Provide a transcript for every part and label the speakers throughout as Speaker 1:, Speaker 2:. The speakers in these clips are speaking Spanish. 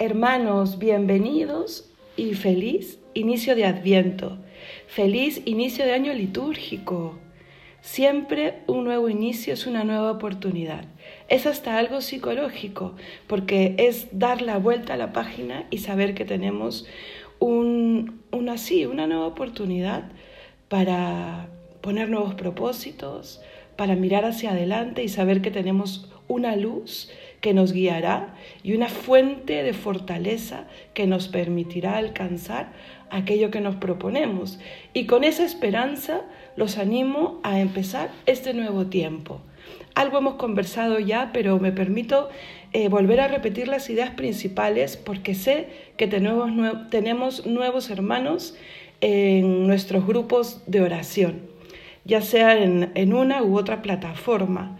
Speaker 1: Hermanos, bienvenidos y feliz inicio de Adviento. Feliz inicio de año litúrgico. Siempre un nuevo inicio es una nueva oportunidad. Es hasta algo psicológico, porque es dar la vuelta a la página y saber que tenemos un, una sí, una nueva oportunidad para poner nuevos propósitos, para mirar hacia adelante y saber que tenemos una luz que nos guiará y una fuente de fortaleza que nos permitirá alcanzar aquello que nos proponemos. Y con esa esperanza los animo a empezar este nuevo tiempo. Algo hemos conversado ya, pero me permito eh, volver a repetir las ideas principales porque sé que tenemos, nuevos hermanos en nuestros grupos de oración, ya sea en una u otra plataforma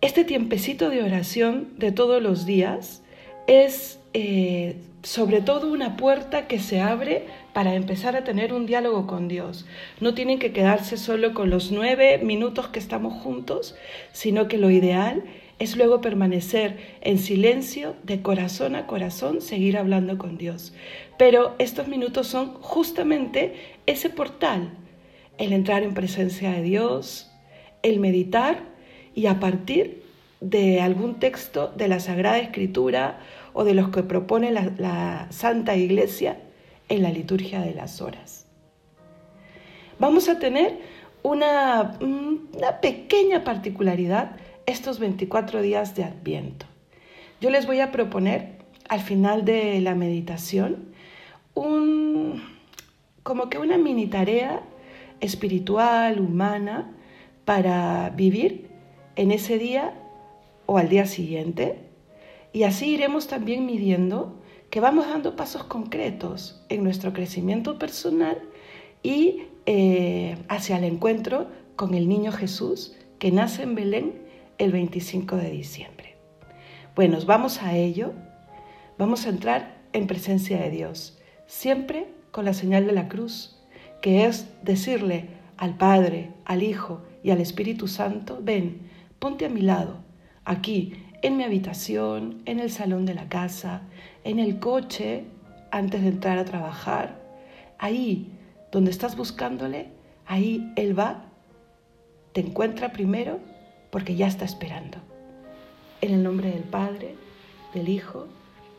Speaker 1: este tiempecito de oración de todos los días es eh, sobre todo una puerta que se abre para empezar a tener un diálogo con Dios. No tienen que quedarse solo con los nueve minutos que estamos juntos, sino que lo ideal es luego permanecer en silencio, de corazón a corazón, seguir hablando con Dios. Pero estos minutos son justamente ese portal, el entrar en presencia de Dios, el meditar y a partir de algún texto de la Sagrada Escritura o de los que propone la, Santa Iglesia en la liturgia de las horas. Vamos a tener una, mm, pequeña particularidad estos 24 días de Adviento. Yo les voy a proponer al final de la meditación un, como que una mini tarea espiritual, humana, para vivir en ese día o al día siguiente. Y así iremos también midiendo que vamos dando pasos concretos en nuestro crecimiento personal y eh, hacia el encuentro con el niño Jesús que nace en Belén el 25 de diciembre. Bueno, vamos a ello. Vamos a entrar en presencia de Dios, siempre con la señal de la cruz, que es decirle al Padre, al Hijo y al Espíritu Santo, ven, Ponte a mi lado, aquí, en mi habitación, en el salón de la casa, en el coche, antes de entrar a trabajar. Ahí, donde estás buscándole, ahí Él va, te encuentra primero porque ya está esperando. En el nombre del Padre, del Hijo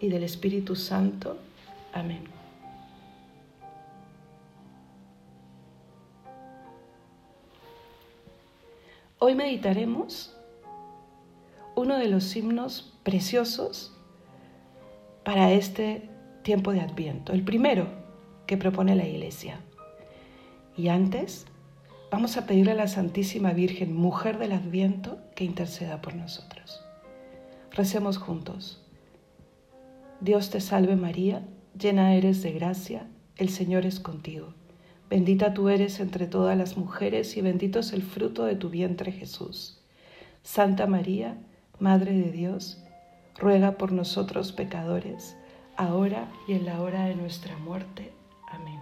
Speaker 1: y del Espíritu Santo. Amén. Hoy meditaremos uno de los himnos preciosos para este tiempo de Adviento, el primero que propone la Iglesia. Y antes, vamos a pedirle a la Santísima Virgen, mujer del Adviento, que interceda por nosotros. Recemos juntos. Dios te salve María, llena eres de gracia, el Señor es contigo. Bendita tú eres entre todas las mujeres y bendito es el fruto de tu vientre Jesús. Santa María, Madre de Dios, ruega por nosotros pecadores, ahora y en la hora de nuestra muerte. Amén.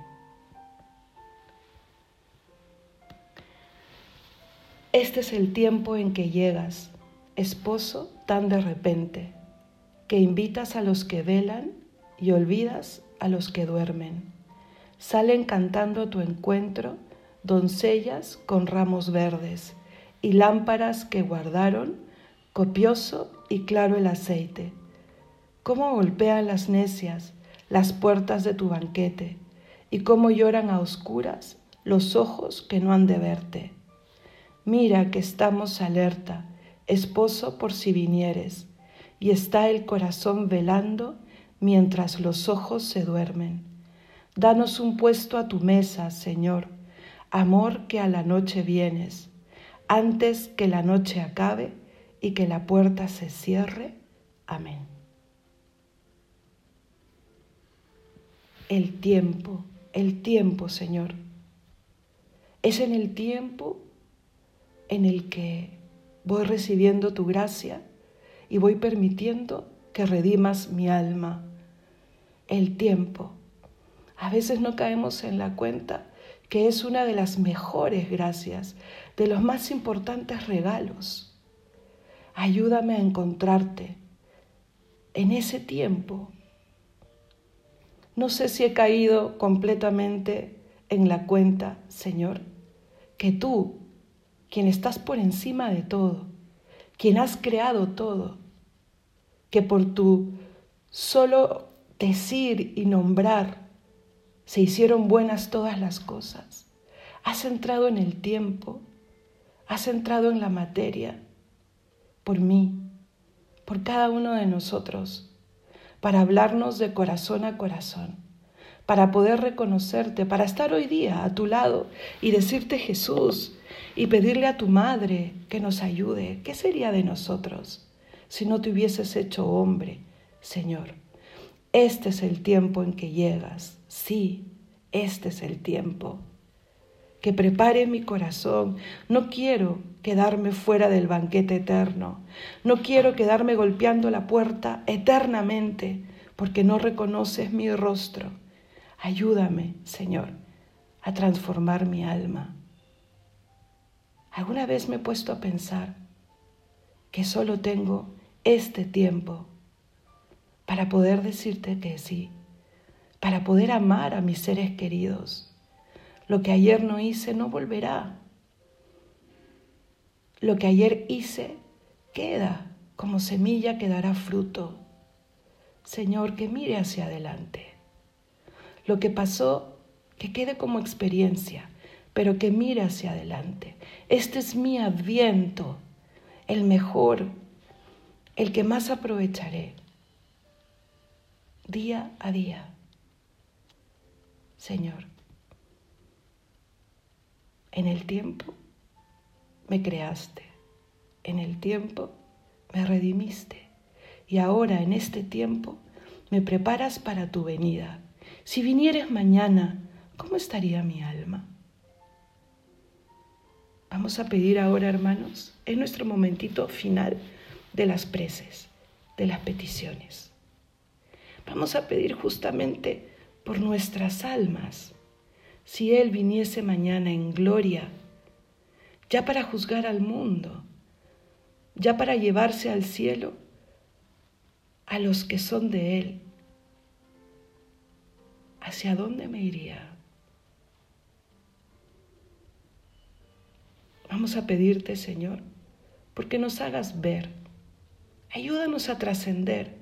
Speaker 1: Este es el tiempo en que llegas, esposo tan de repente, que invitas a los que velan y olvidas a los que duermen salen cantando a tu encuentro doncellas con ramos verdes y lámparas que guardaron, copioso y claro el aceite. Cómo golpean las necias las puertas de tu banquete y cómo lloran a oscuras los ojos que no han de verte. Mira que estamos alerta, esposo por si vinieres, y está el corazón velando mientras los ojos se duermen. Danos un puesto a tu mesa, Señor, amor que a la noche vienes, antes que la noche acabe y que la puerta se cierre. Amén. El tiempo, el tiempo, Señor. Es en el tiempo en el que voy recibiendo tu gracia y voy permitiendo que redimas mi alma. El tiempo a veces no caemos en la cuenta que es una de las mejores gracias, de los más importantes regalos. Ayúdame a encontrarte en ese tiempo. No sé si he caído completamente en la cuenta, Señor, que tú, quien estás por encima de todo, quien has creado todo, que por tu solo decir y nombrar se hicieron buenas todas las cosas. Has entrado en el tiempo, has entrado en la materia, por mí, por cada uno de nosotros, para hablarnos de corazón a corazón, para poder reconocerte, para estar hoy día a tu lado y decirte Jesús y pedirle a tu madre que nos ayude. ¿Qué sería de nosotros si no te hubieses hecho hombre, Señor? Este es el tiempo en que llegas Sí, este es el tiempo. Que prepare mi corazón. No quiero quedarme fuera del banquete eterno. No quiero quedarme golpeando la puerta eternamente porque no reconoces mi rostro. Ayúdame, Señor, a transformar mi alma. ¿Alguna vez me he puesto a pensar que solo tengo este tiempo para poder decirte que sí? para poder amar a mis seres queridos. Lo que ayer no hice no volverá. Lo que ayer hice queda, como semilla que dará fruto. Señor, que mire hacia adelante. Lo que pasó, que quede como experiencia, pero que mire hacia adelante. Este es mi adviento, el mejor, el que más aprovecharé, día a día. Señor. En el tiempo me creaste, en el tiempo me redimiste y ahora en este tiempo me preparas para tu venida. Si vinieres mañana, ¿cómo estaría mi alma? Vamos a pedir ahora, hermanos, en nuestro momentito final de las preces, de las peticiones. Vamos a pedir justamente por nuestras almas, si Él viniese mañana en gloria, ya para juzgar al mundo, ya para llevarse al cielo a los que son de Él. ¿Hacia dónde me iría? Vamos a pedirte, Señor, porque nos hagas ver. Ayúdanos a trascender.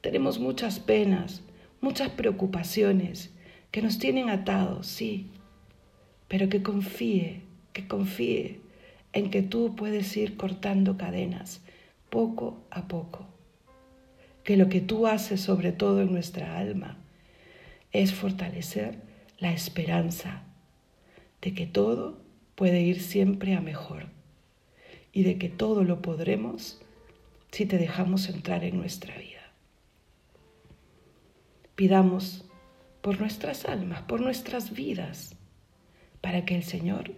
Speaker 1: Tenemos muchas penas, muchas preocupaciones que nos tienen atados, sí, pero que confíe, que confíe en que tú puedes ir cortando cadenas poco a poco, que lo que tú haces sobre todo en nuestra alma es fortalecer la esperanza de que todo puede ir siempre a mejor y de que todo lo podremos si te dejamos entrar en nuestra vida. Pidamos por nuestras almas, por nuestras vidas, para que el Señor,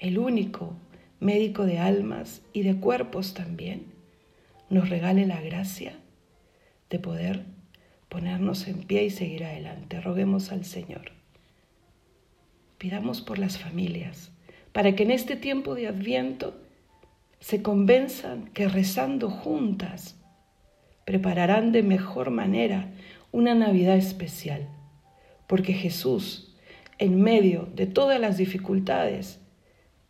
Speaker 1: el único médico de almas y de cuerpos también, nos regale la gracia de poder ponernos en pie y seguir adelante. Roguemos al Señor. Pidamos por las familias, para que en este tiempo de adviento se convenzan que rezando juntas prepararán de mejor manera una Navidad especial, porque Jesús, en medio de todas las dificultades,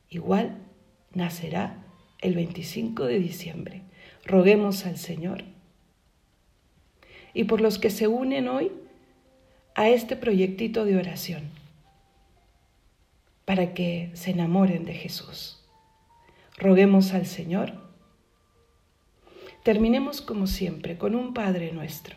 Speaker 1: igual nacerá el 25 de diciembre. Roguemos al Señor. Y por los que se unen hoy a este proyectito de oración, para que se enamoren de Jesús. Roguemos al Señor. Terminemos como siempre con un Padre nuestro.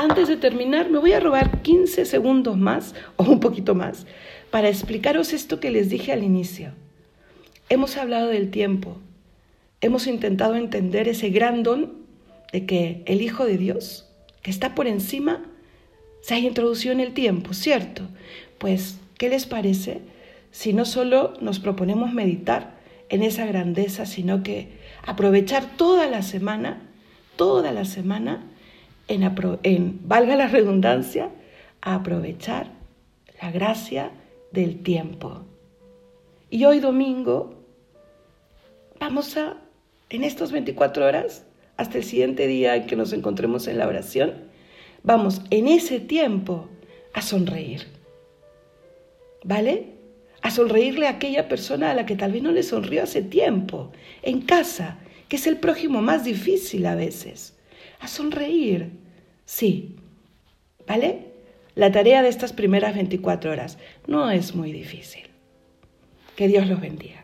Speaker 1: antes de terminar, me voy a robar 15 segundos más o un poquito más para explicaros esto que les dije al inicio. Hemos hablado del tiempo, hemos intentado entender ese gran don de que el Hijo de Dios, que está por encima, se ha introducido en el tiempo, ¿cierto? Pues, ¿qué les parece si no solo nos proponemos meditar en esa grandeza, sino que aprovechar toda la semana, toda la semana, en, valga la redundancia, a aprovechar la gracia del tiempo. Y hoy domingo vamos a, en estas 24 horas, hasta el siguiente día en que nos encontremos en la oración, vamos en ese tiempo a sonreír. ¿Vale? A sonreírle a aquella persona a la que tal vez no le sonrió hace tiempo, en casa, que es el prójimo más difícil a veces a sonreír. Sí. ¿Vale? La tarea de estas primeras 24 horas no es muy difícil. Que Dios los bendiga.